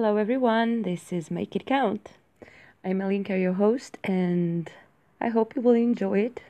Hello, everyone. This is Make It Count. I'm Alinka, your host, and I hope you will enjoy it.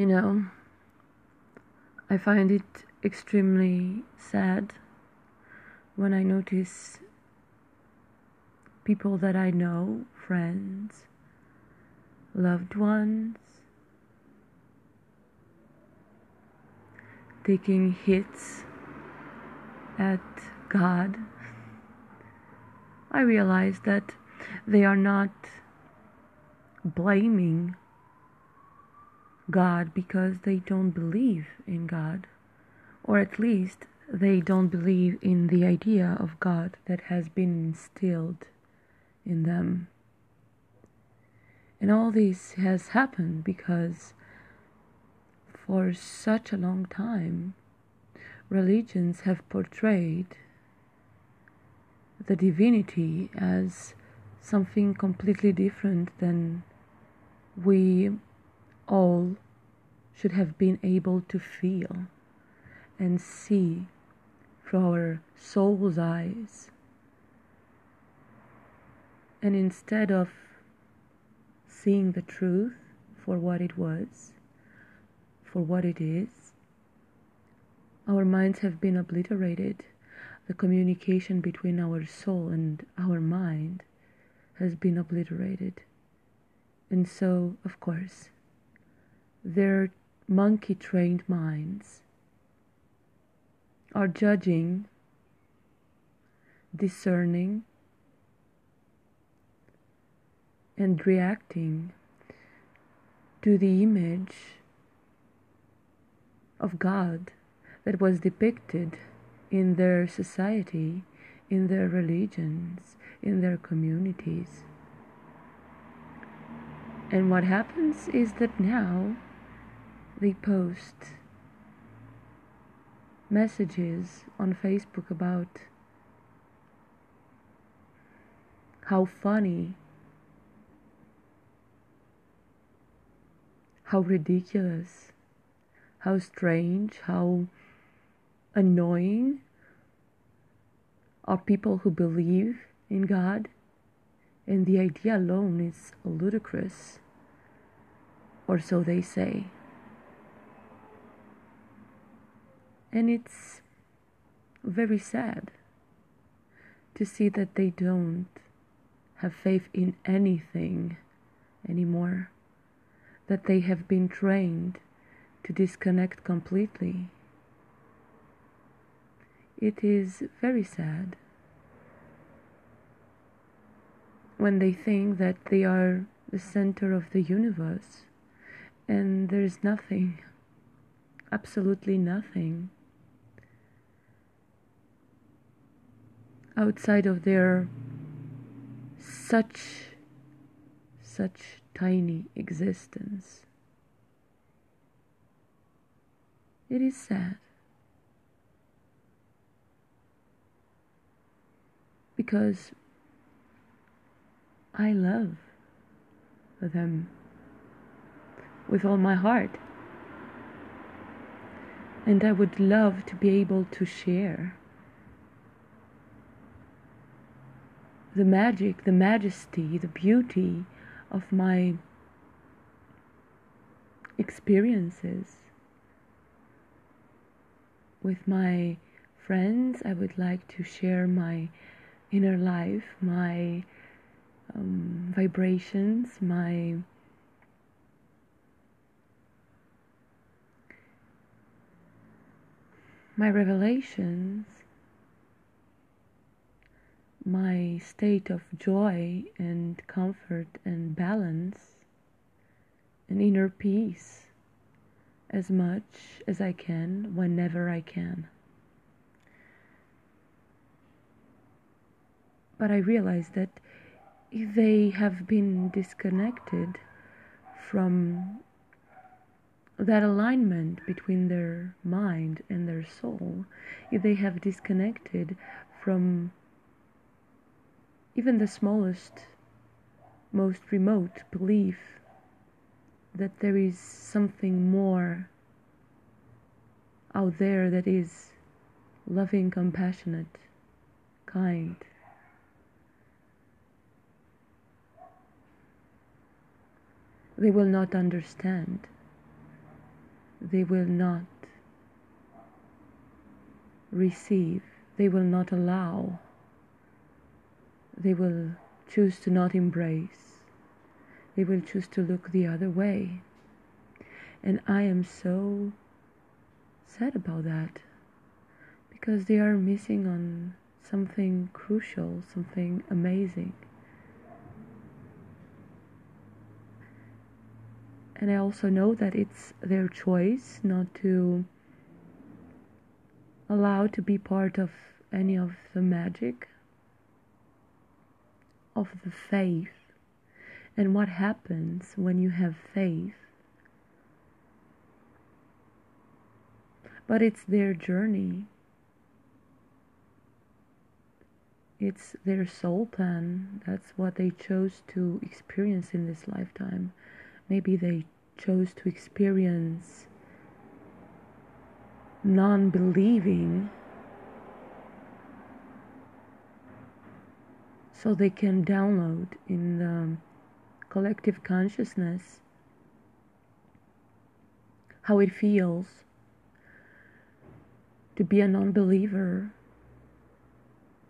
You know, I find it extremely sad when I notice people that I know, friends, loved ones, taking hits at God. I realize that they are not blaming God because they don't believe in God, or at least they don't believe in the idea of God that has been instilled in them. And all this has happened because for such a long time, religions have portrayed the divinity as something completely different than we all should have been able to feel and see through our soul's eyes. And instead of seeing the truth for what it was, for what it is, our minds have been obliterated. The communication between our soul and our mind has been obliterated. And so, of course, their monkey trained minds are judging, discerning, and reacting to the image of God that was depicted in their society, in their religions, in their communities. And what happens is that now they post messages on Facebook about how funny, how ridiculous, how strange, how annoying are people who believe in God and the idea alone is ludicrous, or so they say. And it's very sad to see that they don't have faith in anything anymore, that they have been trained to disconnect completely. It is very sad. when they think that they are the center of the universe and there's nothing, absolutely nothing outside of their such, such tiny existence. It is sad. Because I love them with all my heart. And I would love to be able to share the magic, the majesty, the beauty of my experiences with my friends. I would like to share my inner life, my um, vibrations, my my revelations, my state of joy and comfort and balance and inner peace as much as I can whenever I can. But I realize that if they have been disconnected from that alignment between their mind and their soul, if they have disconnected from even the smallest, most remote belief that there is something more out there that is loving, compassionate, kind, they will not understand. They will not receive. They will not allow. They will choose to not embrace. They will choose to look the other way. And I am so sad about that because they are missing on something crucial, something amazing. And I also know that it's their choice not to allow to be part of any of the magic of the faith and what happens when you have faith. But it's their journey. It's their soul plan. That's what they chose to experience in this lifetime. Maybe they chose to experience non believing so they can download in the collective consciousness how it feels to be a non believer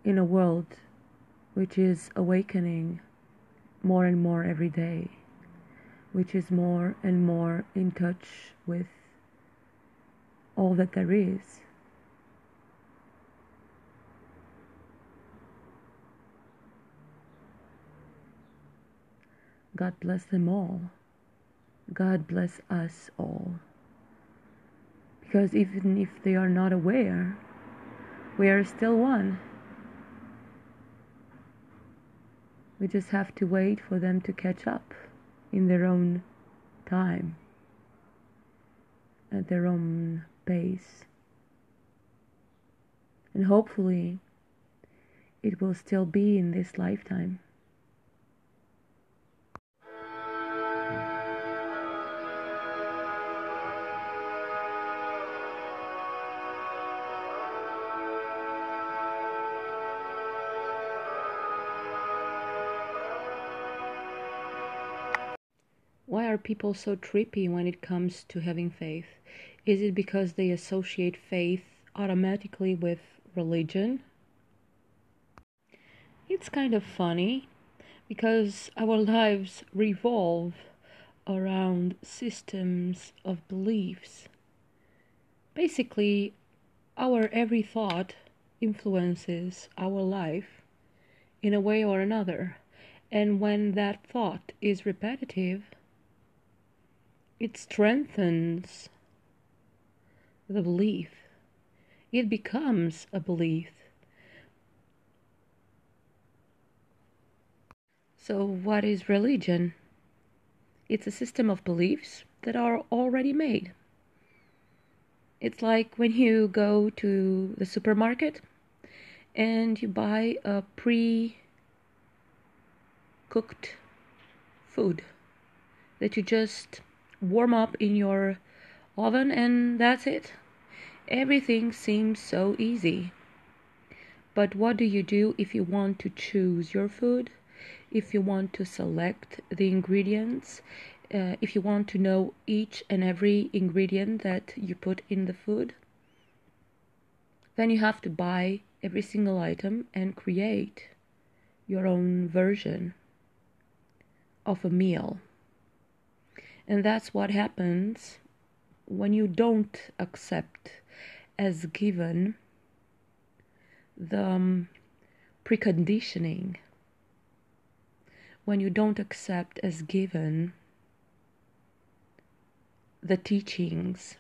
in a world which is awakening more and more every day, which is more and more in touch with all that there is. God bless them all. God bless us all. Because even if they are not aware, we are still one. We just have to wait for them to catch up in their own time, at their own pace. And hopefully, it will still be in this lifetime. People so trippy when it comes to having faith? Is it because they associate faith automatically with religion? It's kind of funny because our lives revolve around systems of beliefs. Basically, our every thought influences our life in a way or another. And when that thought is repetitive, it strengthens the belief. It becomes a belief. So, what is religion? It's a system of beliefs that are already made. It's like when you go to the supermarket and you buy a pre cooked food that you just warm up in your oven and that's it. Everything seems so easy. But what do you do if you want to choose your food? If you want to select the ingredients? Uh, if you want to know each and every ingredient that you put in the food? Then you have to buy every single item and create your own version of a meal. And that's what happens when you don't accept as given the um, preconditioning, when you don't accept as given the teachings,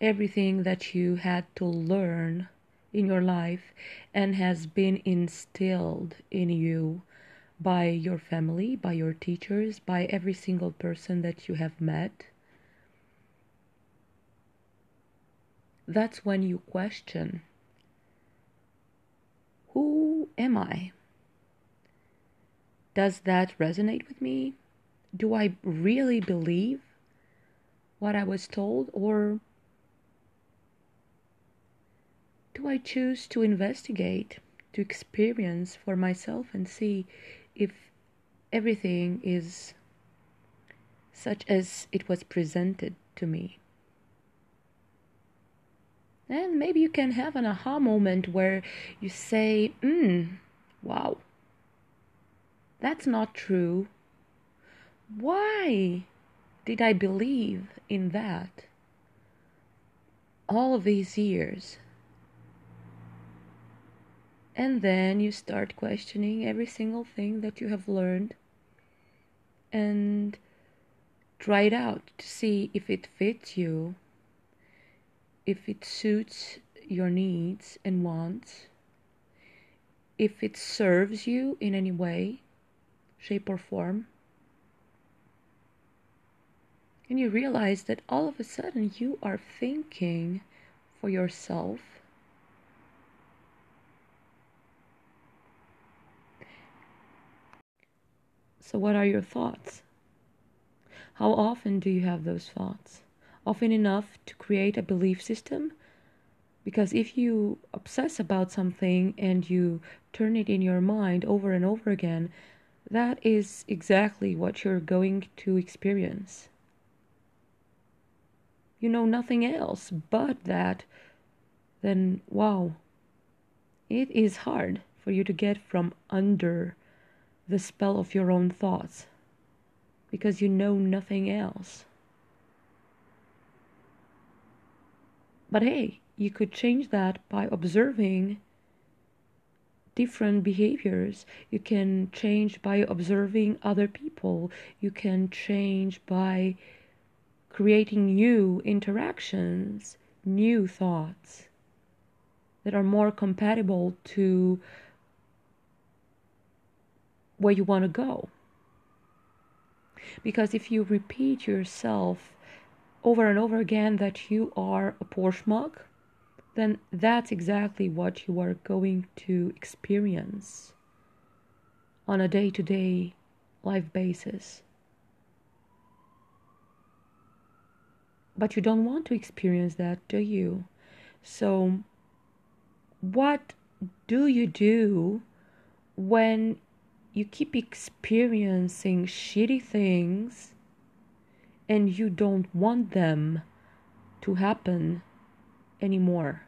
everything that you had to learn in your life and has been instilled in you by your family, by your teachers, by every single person that you have met. That's when you question Who am I? Does that resonate with me? Do I really believe what I was told, or do I choose to investigate, to experience for myself and see if everything is such as it was presented to me. And maybe you can have an aha moment where you say, hmm, wow, that's not true. Why did I believe in that all these years? And then you start questioning every single thing that you have learned and Try it out to see if it fits you, if it suits your needs and wants, if it serves you in any way, shape, or form. And you realize that all of a sudden you are thinking for yourself. So, what are your thoughts? How often do you have those thoughts? Often enough to create a belief system? Because if you obsess about something and you turn it in your mind over and over again, that is exactly what you're going to experience. You know nothing else but that, then wow, it is hard for you to get from under the spell of your own thoughts because you know nothing else. But hey, you could change that by observing different behaviors. You can change by observing other people. You can change by creating new interactions, new thoughts that are more compatible to where you want to go. Because if you repeat yourself over and over again that you are a poor schmuck, then that's exactly what you are going to experience on a day to day life basis. But you don't want to experience that, do you? So, what do you do when you keep experiencing shitty things and you don't want them to happen anymore?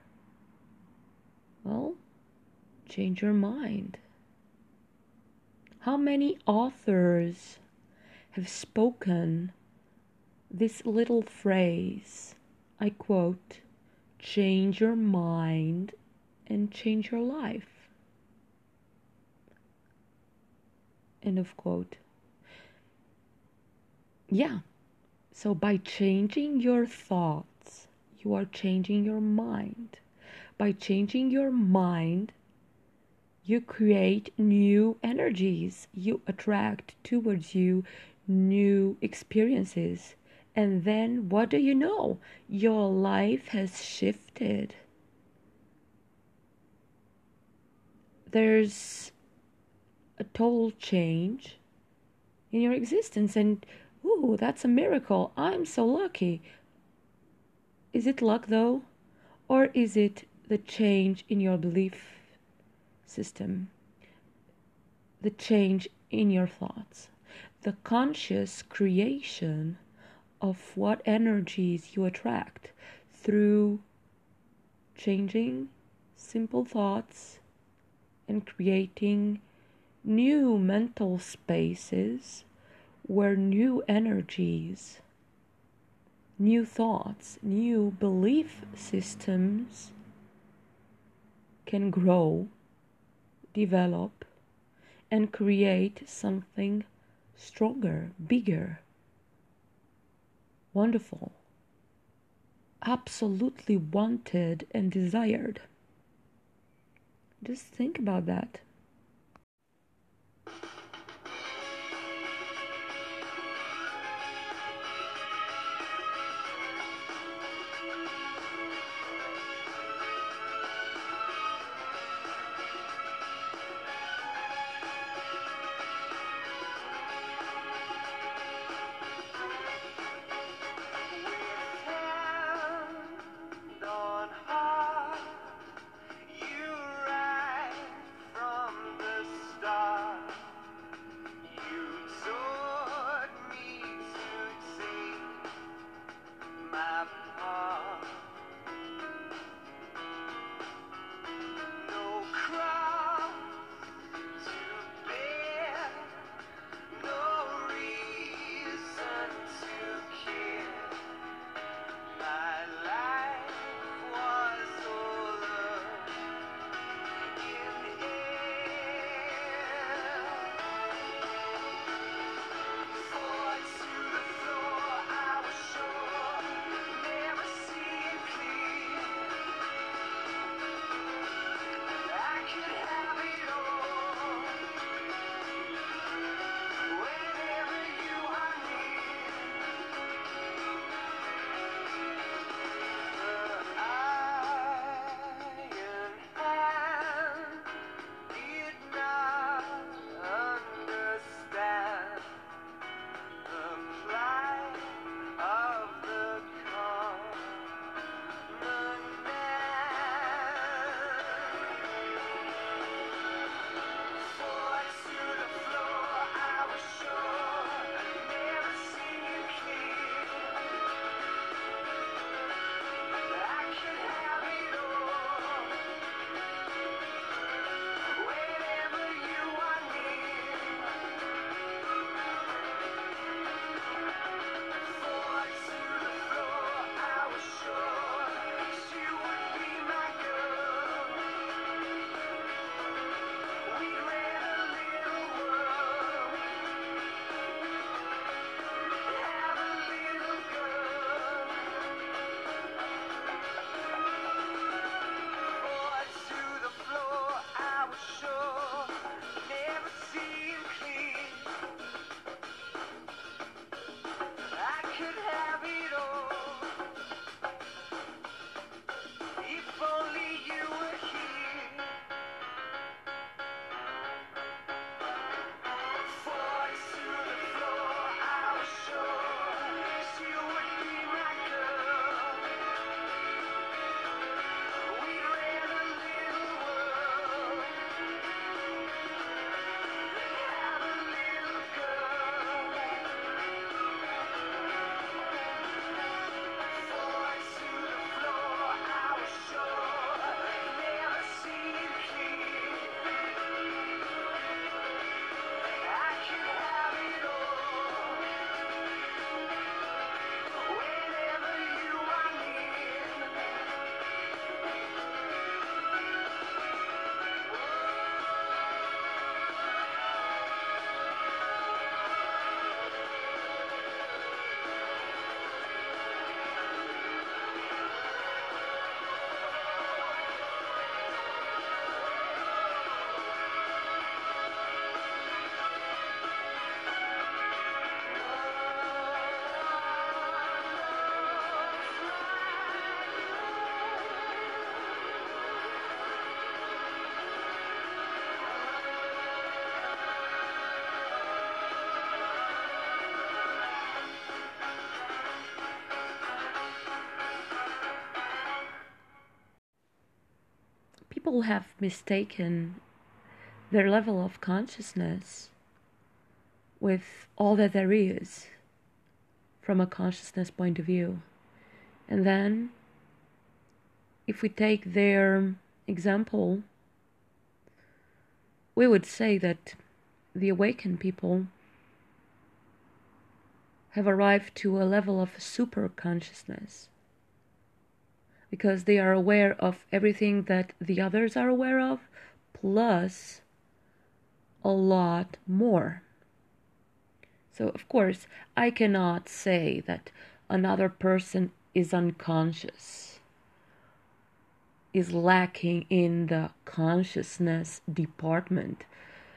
Well, change your mind. How many authors have spoken this little phrase? I quote, change your mind and change your life. End of quote. Yeah. So by changing your thoughts, you are changing your mind. By changing your mind, you create new energies. You attract towards you new experiences. And then what do you know? Your life has shifted. There's a total change in your existence and ooh that's a miracle. I'm so lucky. Is it luck though? Or is it the change in your belief system? The change in your thoughts? The conscious creation of what energies you attract through changing simple thoughts and creating new mental spaces where new energies, new thoughts, new belief systems can grow, develop, and create something stronger, bigger, wonderful, absolutely wanted and desired. Just think about that. People have mistaken their level of consciousness with all that there is from a consciousness point of view. And then, if we take their example, we would say that the awakened people have arrived to a level of super consciousness because they are aware of everything that the others are aware of, plus a lot more. So, of course, I cannot say that another person is unconscious, is lacking in the consciousness department.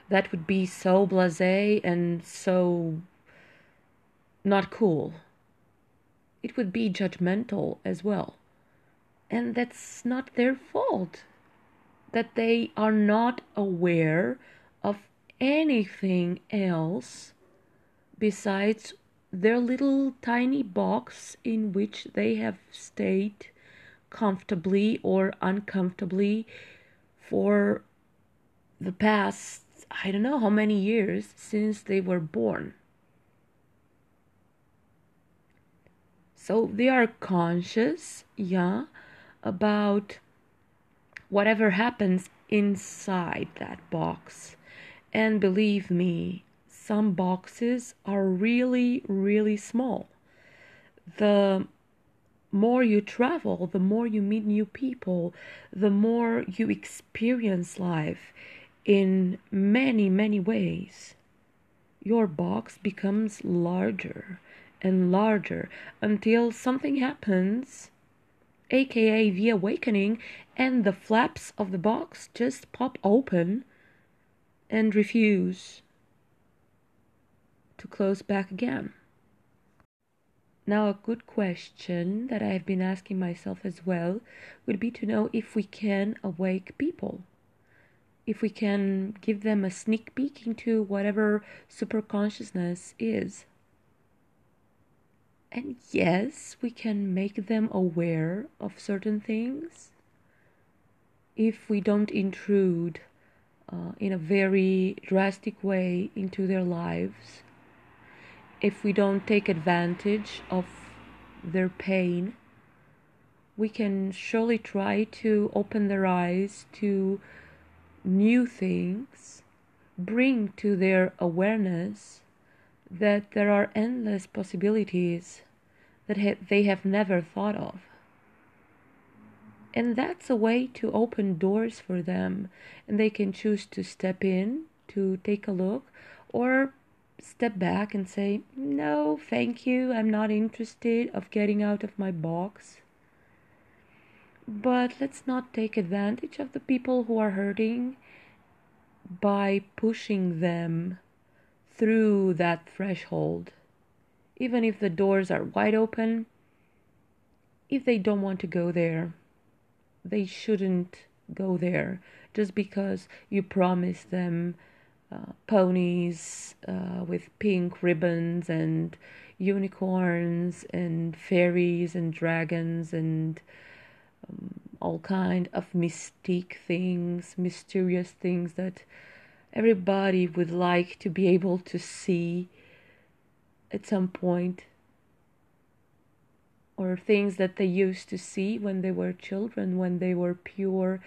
That would be so blase and so not cool. It would be judgmental as well. And that's not their fault. That they are not aware of anything else besides their little tiny box in which they have stayed comfortably or uncomfortably for the past I don't know how many years since they were born. So they are conscious, yeah, about whatever happens inside that box. And believe me, some boxes are really, really small. The more you travel, the more you meet new people, the more you experience life in many, many ways. Your box becomes larger and larger until something happens, aka the awakening, and the flaps of the box just pop open and refuse to close back again. Now, a good question that I have been asking myself as well would be to know if we can awake people. If we can give them a sneak peek into whatever superconsciousness is. And yes, we can make them aware of certain things if we don't intrude uh, in a very drastic way into their lives. If we don't take advantage of their pain, we can surely try to open their eyes to new things, bring to their awareness that there are endless possibilities that ha- they have never thought of. And that's a way to open doors for them, and they can choose to step in, to take a look, or step back and say, No, thank you, I'm not interested of getting out of my box. But let's not take advantage of the people who are hurting by pushing them through that threshold. Even if the doors are wide open, if they don't want to go there, they shouldn't go there just because you promised them uh, ponies uh, with pink ribbons and unicorns and fairies and dragons and um, all kind of mystique things, mysterious things that everybody would like to be able to see at some point or things that they used to see when they were children when they were pure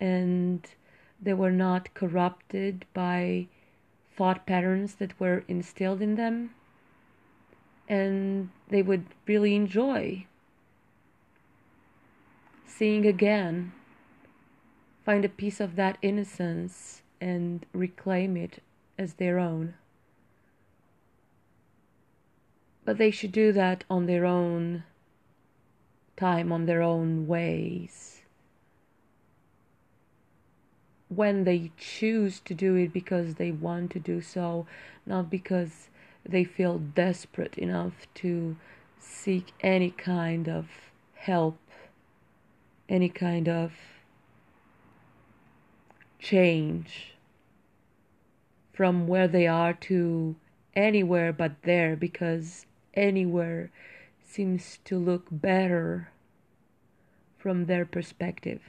and they were not corrupted by thought patterns that were instilled in them. And they would really enjoy seeing again, find a piece of that innocence and reclaim it as their own. But they should do that on their own time, on their own ways when they choose to do it because they want to do so, not because they feel desperate enough to seek any kind of help, any kind of change from where they are to anywhere but there because anywhere seems to look better from their perspective.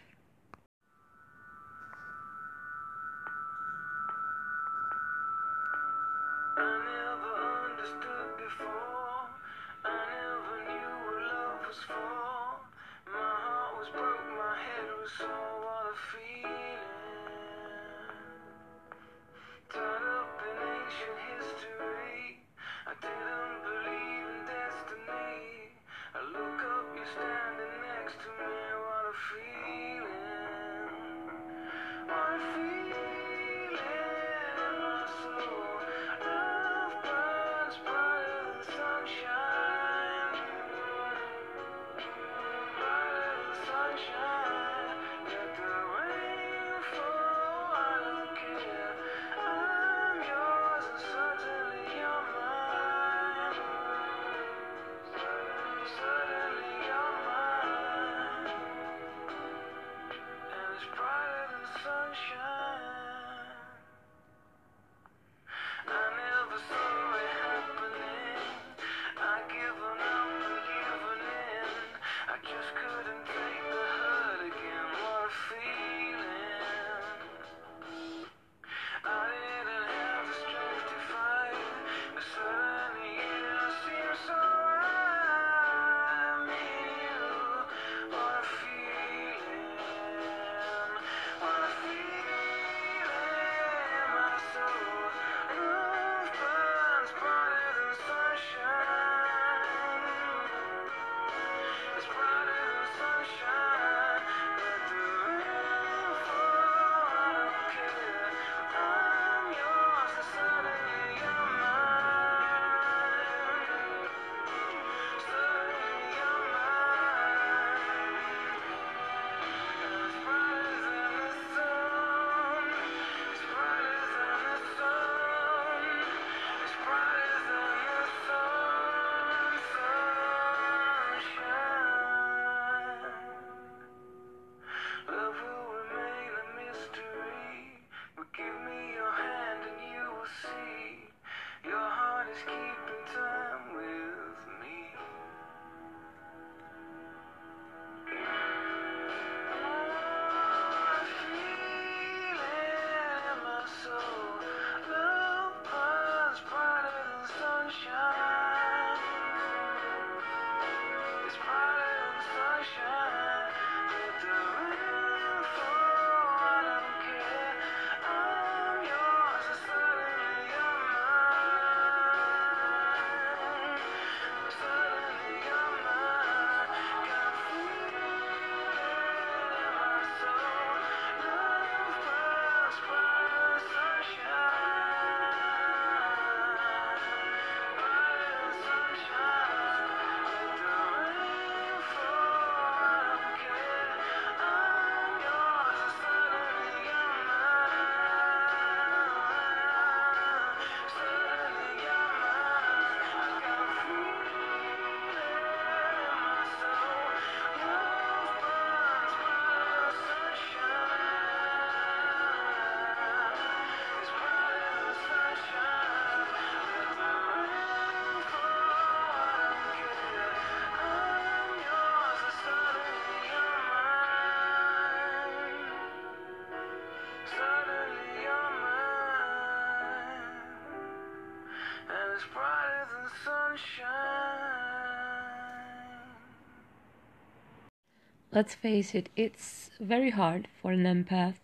Let's face it, it's very hard for an empath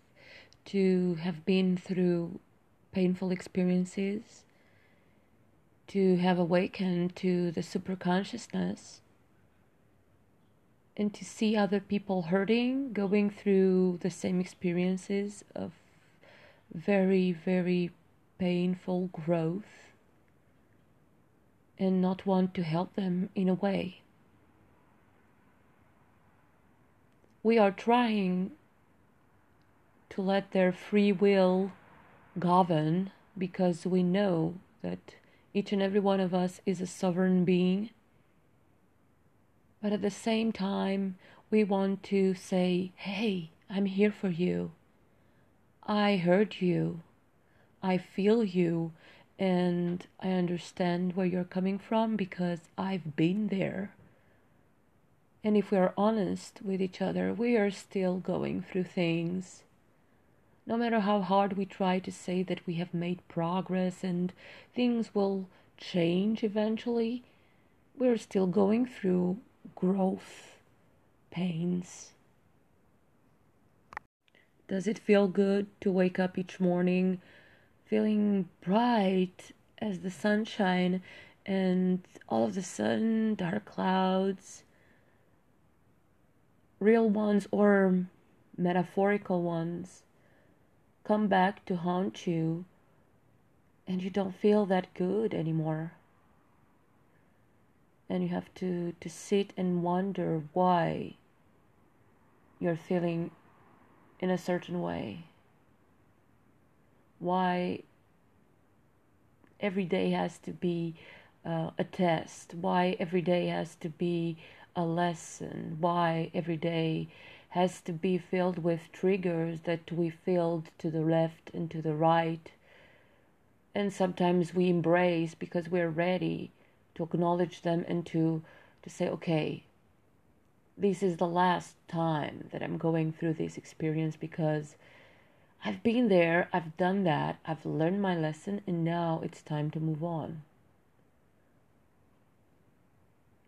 to have been through painful experiences, to have awakened to the superconsciousness, and to see other people hurting, going through the same experiences of very, very painful growth, and not want to help them in a way. We are trying to let their free will govern because we know that each and every one of us is a sovereign being. But at the same time, we want to say, hey, I'm here for you. I heard you. I feel you. And I understand where you're coming from because I've been there. And if we are honest with each other, we are still going through things. No matter how hard we try to say that we have made progress and things will change eventually, we're still going through growth pains. Does it feel good to wake up each morning feeling bright as the sunshine and all of a sudden dark clouds, real ones or metaphorical ones, come back to haunt you and you don't feel that good anymore? and you have to, to sit and wonder why you're feeling in a certain way. Why every day has to be uh, a test, why every day has to be a lesson, why every day has to be filled with triggers that we filled to the left and to the right. And sometimes we embrace because we're ready to acknowledge them and to to say okay this is the last time that i'm going through this experience because i've been there i've done that i've learned my lesson and now it's time to move on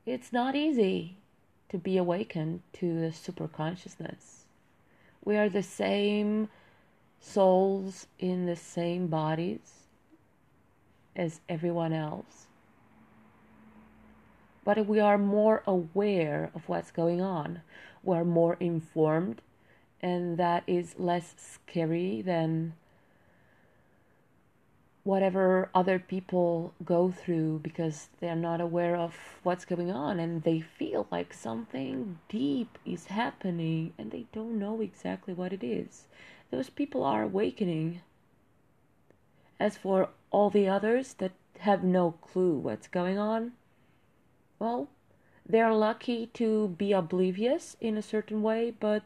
it's not easy to be awakened to the super consciousness we are the same souls in the same bodies as everyone else but we are more aware of what's going on. We are more informed, and that is less scary than whatever other people go through because they're not aware of what's going on and they feel like something deep is happening and they don't know exactly what it is. Those people are awakening. As for all the others that have no clue what's going on, well, they're lucky to be oblivious in a certain way, but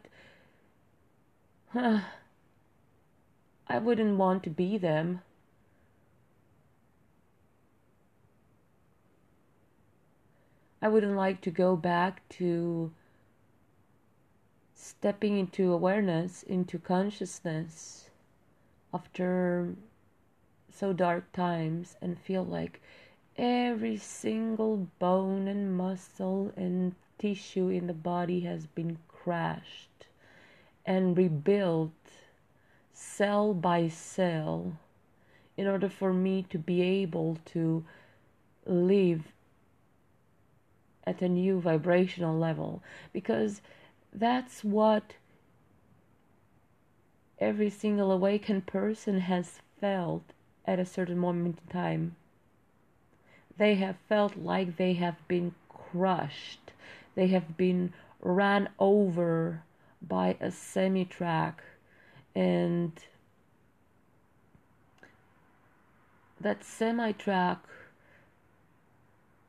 uh, I wouldn't want to be them. I wouldn't like to go back to stepping into awareness, into consciousness after so dark times and feel like Every single bone and muscle and tissue in the body has been crashed and rebuilt cell by cell in order for me to be able to live at a new vibrational level because that's what every single awakened person has felt at a certain moment in time they have felt like they have been crushed. They have been ran over by a semi truck and that semi truck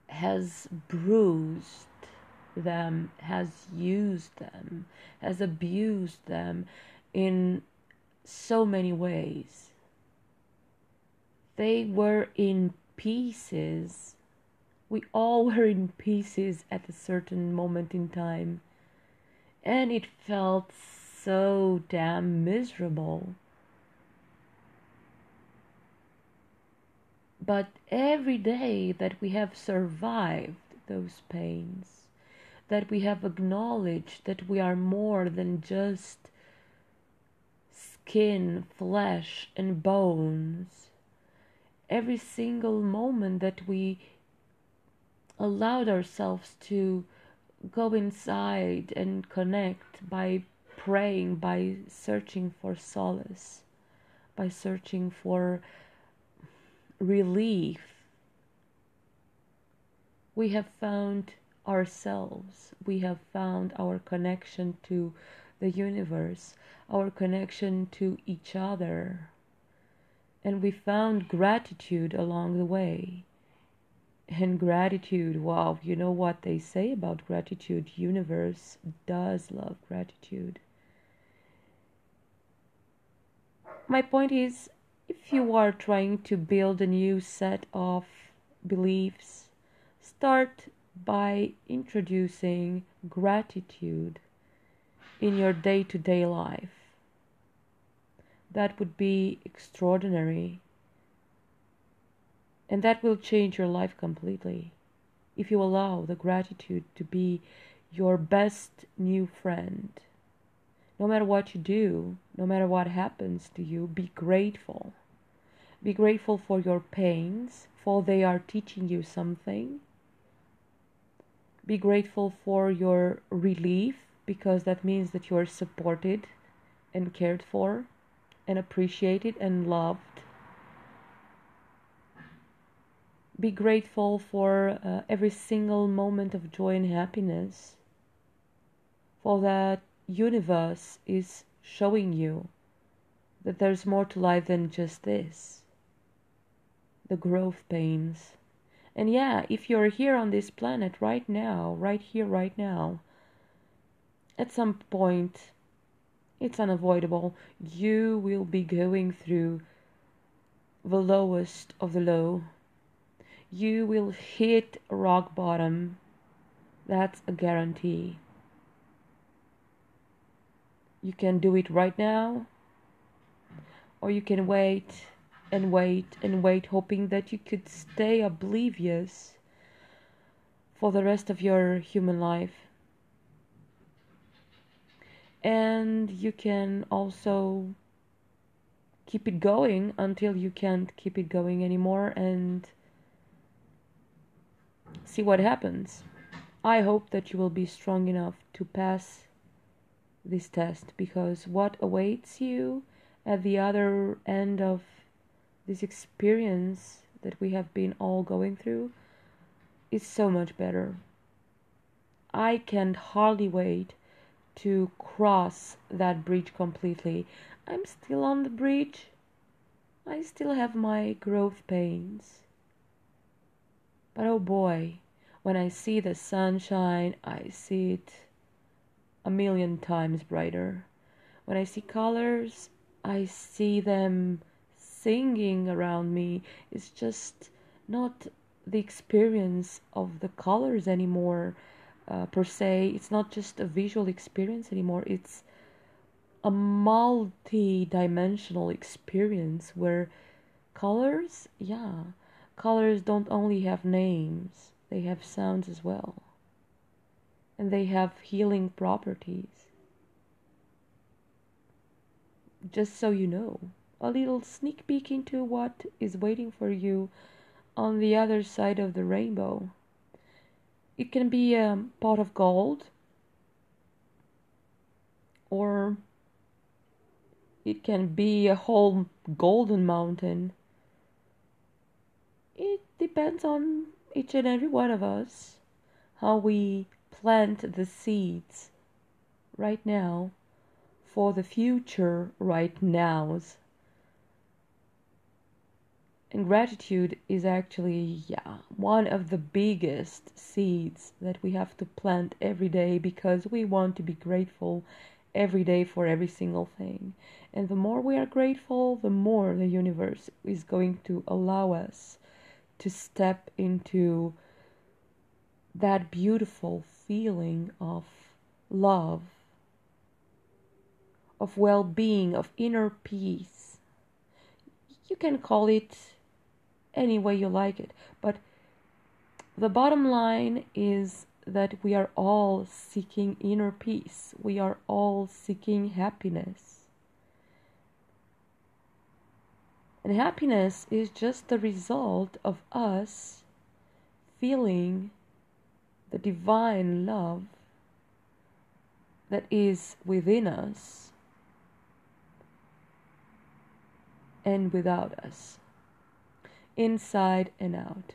has bruised them, has used them, has abused them in so many ways. They were in pieces. We all were in pieces at a certain moment in time. And it felt so damn miserable. But every day that we have survived those pains, that we have acknowledged that we are more than just skin, flesh, and bones, every single moment that we allowed ourselves to go inside and connect by praying, by searching for solace, by searching for relief, we have found ourselves, we have found our connection to the universe, our connection to each other and we found gratitude along the way. And gratitude, wow, you know what they say about gratitude? Universe does love gratitude. My point is if you are trying to build a new set of beliefs, start by introducing gratitude in your day to day life that would be extraordinary. And that will change your life completely if you allow the gratitude to be your best new friend. No matter what you do, no matter what happens to you, be grateful. Be grateful for your pains, for they are teaching you something. Be grateful for your relief, because that means that you are supported and cared for and appreciated and loved. Be grateful for uh, every single moment of joy and happiness, for that universe is showing you that there's more to life than just this the growth pains. And yeah, if you're here on this planet right now, right here, right now, at some point, it's unavoidable. You will be going through the lowest of the low. You will hit rock bottom. That's a guarantee. You can do it right now, or you can wait and wait and wait, hoping that you could stay oblivious for the rest of your human life. And you can also keep it going until you can't keep it going anymore and see what happens. I hope that you will be strong enough to pass this test because what awaits you at the other end of this experience that we have been all going through is so much better. I can hardly wait to cross that bridge completely. I'm still on the bridge. I still have my growth pains. But oh boy, when I see the sunshine, I see it a million times brighter. When I see colors, I see them singing around me. It's just not the experience of the colors anymore uh, per se. It's not just a visual experience anymore. It's a multi-dimensional experience where colors yeah colors don't only have names they have sounds as well and they have healing properties just so you know a little sneak peek into what is waiting for you on the other side of the rainbow. It can be a pot of gold, or it can be a whole golden mountain. It depends on each and every one of us how we plant the seeds right now for the future right nows. And gratitude is actually, yeah, one of the biggest seeds that we have to plant every day because we want to be grateful every day for every single thing. And the more we are grateful, the more the universe is going to allow us to step into that beautiful feeling of love, of well being, of inner peace. You can call it any way you like it. But the bottom line is that we are all seeking inner peace, we are all seeking happiness. And happiness is just the result of us feeling the divine love that is within us and without us inside and out.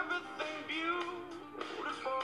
Everything beautiful.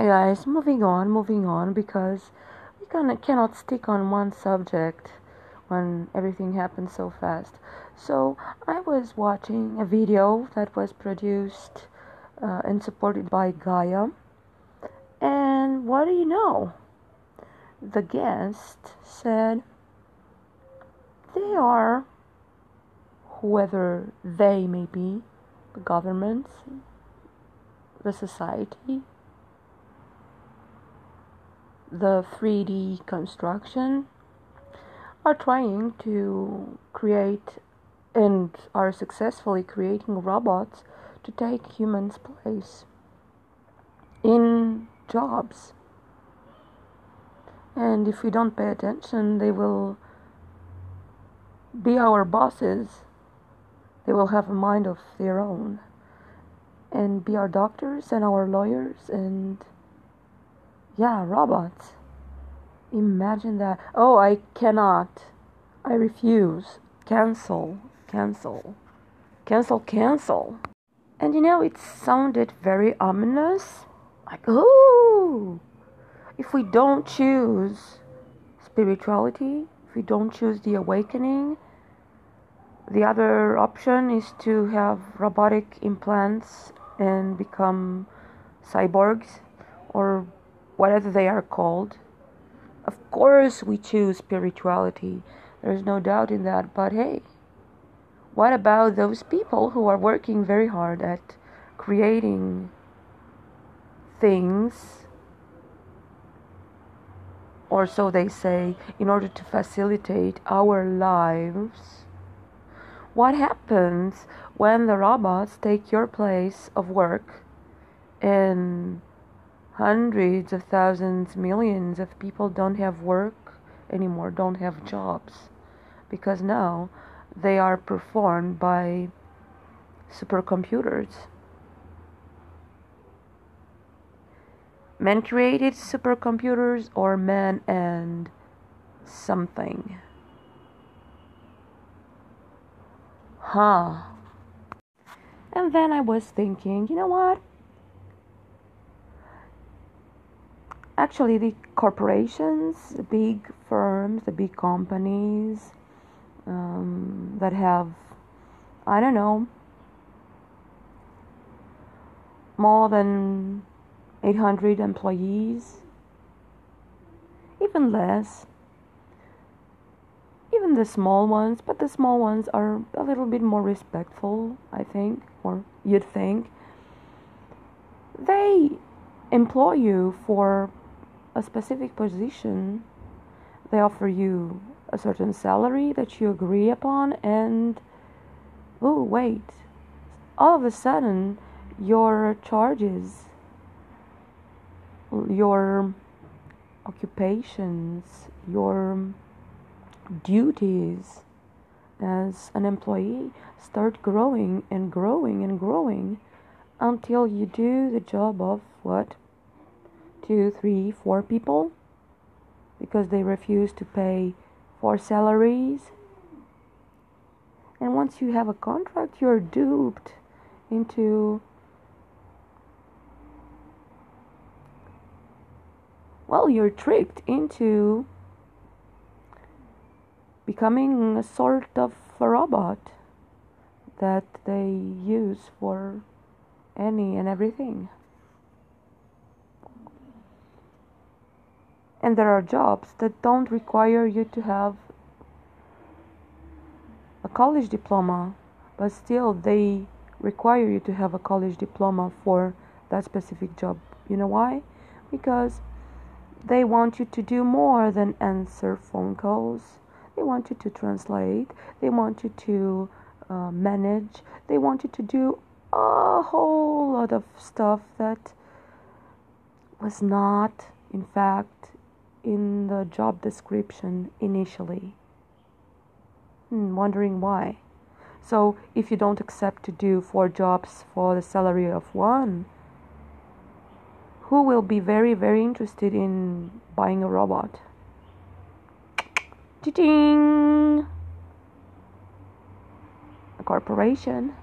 Yeah guys moving on moving on because we of cannot stick on one subject when everything happens so fast. So i was watching a video that was produced uh, and supported by gaia. And what do you know? The guest said they are whoever they may be the governments the society the 3D construction are trying to create and are successfully creating robots to take humans' place in jobs. And if we don't pay attention, they will be our bosses. They will have a mind of their own and be our doctors and our lawyers and yeah, robots. Imagine that. Oh, I cannot. I refuse. Cancel. Cancel. Cancel. Cancel. And you know, it sounded very ominous. Like, oh, if we don't choose spirituality, if we don't choose the awakening, the other option is to have robotic implants and become cyborgs or whatever they are called. Of course, we choose spirituality. There's no doubt in that. But hey, what about those people who are working very hard at creating things, or so they say, in order to facilitate our lives? What happens when the robots take your place of work and hundreds of thousands, millions of people don't have work anymore, don't have jobs? Because now they are performed by supercomputers. Man created supercomputers or man and something? huh. And then I was thinking, you know what? Actually, the corporations, the big firms, the big companies um, that have, I don't know, more than 800 employees, even less, even the small ones, but the small ones are a little bit more respectful, I think, or you'd think. They employ you for a specific position. They offer you a certain salary that you agree upon, and oh, wait, all of a sudden, your charges, your occupations, your duties as an employee start growing and growing and growing until you do the job of what? Two, three, four people because they refuse to pay for salaries. And once you have a contract, you're duped into well, you're tricked into becoming a sort of a robot that they use for any and everything. And there are jobs that don't require you to have a college diploma, but still they require you to have a college diploma for that specific job. You know why? Because they want you to do more than answer phone calls they want you to translate, they want you to uh, manage, they want you to do a whole lot of stuff that was not, in fact, in the job description initially. Hmm, wondering why. So, if you don't accept to do four jobs for the salary of one, who will be very, very interested in buying a robot? Ching! A corporation,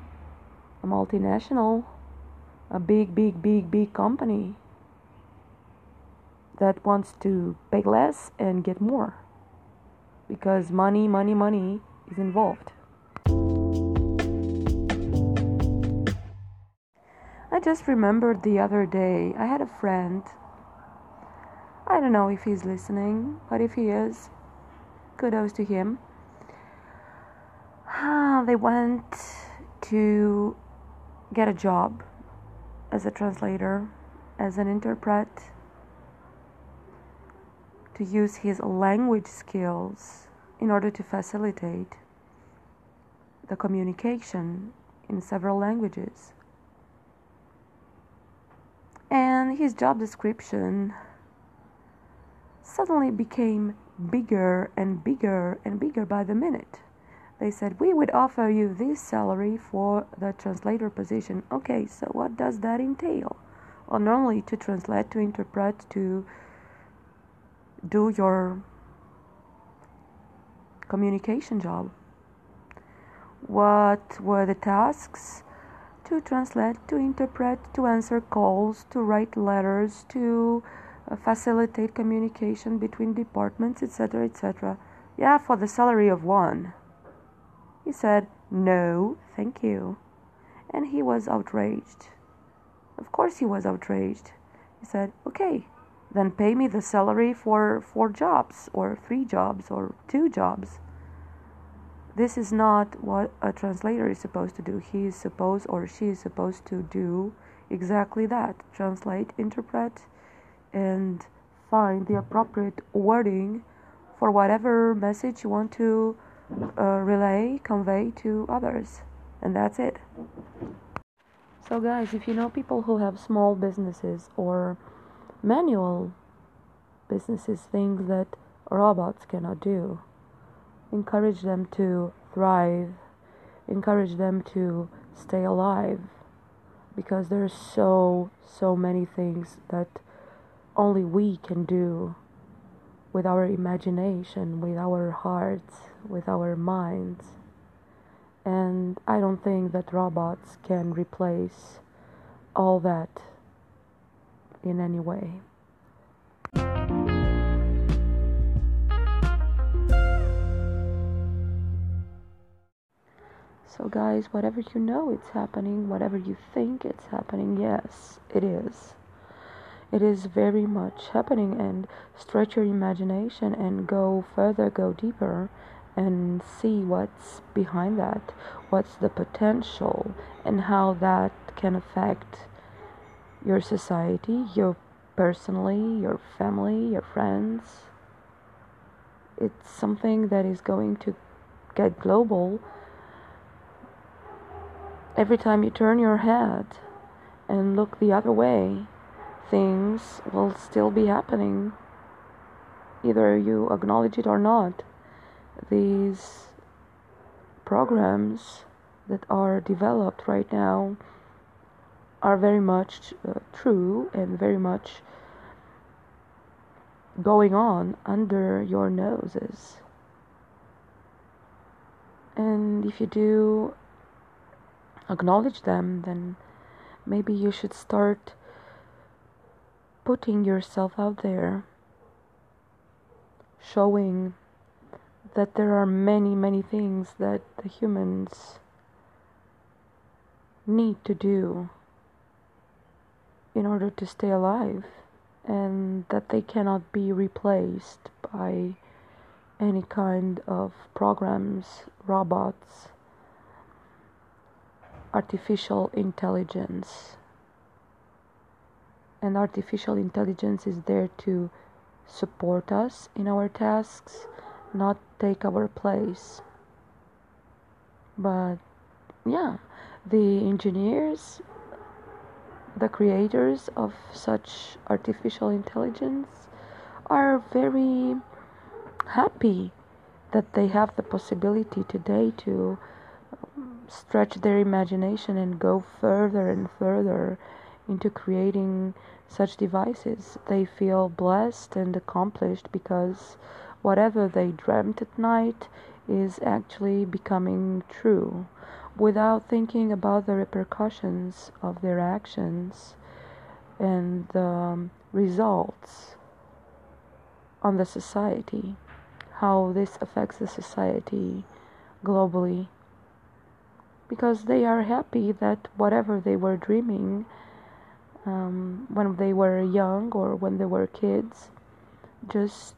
a multinational, a big, big, big, big company that wants to pay less and get more because money, money, money is involved. I just remembered the other day I had a friend. I don't know if he's listening, but if he is, kudos to him. Ah, they went to get a job as a translator, as an interpret, to use his language skills in order to facilitate the communication in several languages. And his job description suddenly became bigger and bigger and bigger by the minute. They said, We would offer you this salary for the translator position. Okay, so what does that entail? Well, normally to translate, to interpret, to do your communication job. What were the tasks? to translate, to interpret, to answer calls, to write letters, to uh, facilitate communication between departments, etc., etc. Yeah, for the salary of one. He said, No, thank you. And he was outraged. Of course, he was outraged. He said, Okay, then pay me the salary for four jobs, or three jobs, or two jobs. This is not what a translator is supposed to do. He is supposed, or she is supposed to do exactly that translate, interpret, and find the appropriate wording for whatever message you want to uh, relay, convey to others. And that's it. So, guys, if you know people who have small businesses or manual businesses, things that robots cannot do, encourage them to thrive, encourage them to stay alive. Because there's so, so many things that only we can do with our imagination, with our hearts, with our minds. And I don't think that robots can replace all that in any way. So, guys, whatever you know it's happening, whatever you think it's happening, yes, it is. It is very much happening, and stretch your imagination and go further, go deeper, and see what's behind that, what's the potential, and how that can affect your society, your personally, your family, your friends. It's something that is going to get global every time you turn your head and look the other way, things will still be happening. Either you acknowledge it or not. These programs that are developed right now are very much uh, true and very much going on under your noses. And if you do acknowledge them, then maybe you should start putting yourself out there, showing that there are many, many things that the humans need to do in order to stay alive, and that they cannot be replaced by any kind of programs, robots artificial intelligence. And artificial intelligence is there to support us in our tasks, not take our place. But yeah, the engineers, the creators of such artificial intelligence are very happy that they have the possibility today to um, stretch their imagination and go further and further into creating such devices. They feel blessed and accomplished because whatever they dreamt at night is actually becoming true without thinking about the repercussions of their actions and the results on the society, how this affects the society globally. Because they are happy that whatever they were dreaming um, when they were young or when they were kids just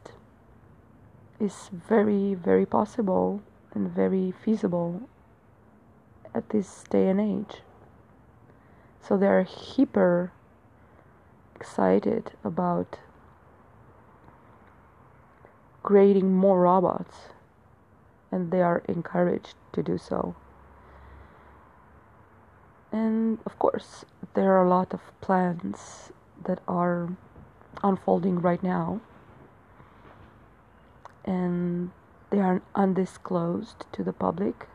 is very, very possible and very feasible at this day and age. So they are hyper excited about creating more robots and they are encouraged to do so. And of course, there are a lot of plans that are unfolding right now, and they are undisclosed to the public.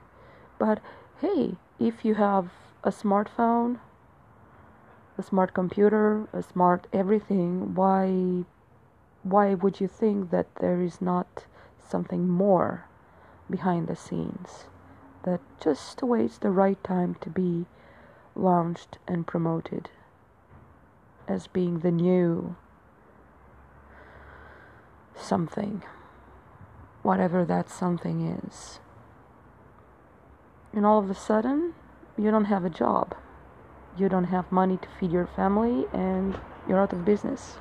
But hey, if you have a smartphone, a smart computer, a smart everything, why why would you think that there is not something more behind the scenes that just waits the right time to be launched and promoted as being the new something, whatever that something is. And all of a sudden, you don't have a job, you don't have money to feed your family, and you're out of business.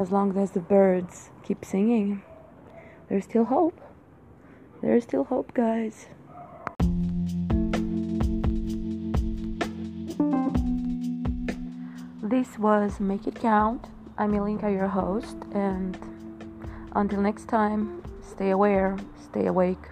As long as the birds keep singing, there's still hope. There's still hope, guys. This was Make It Count. I'm Ilinka, your host, and until next time, stay aware, stay awake.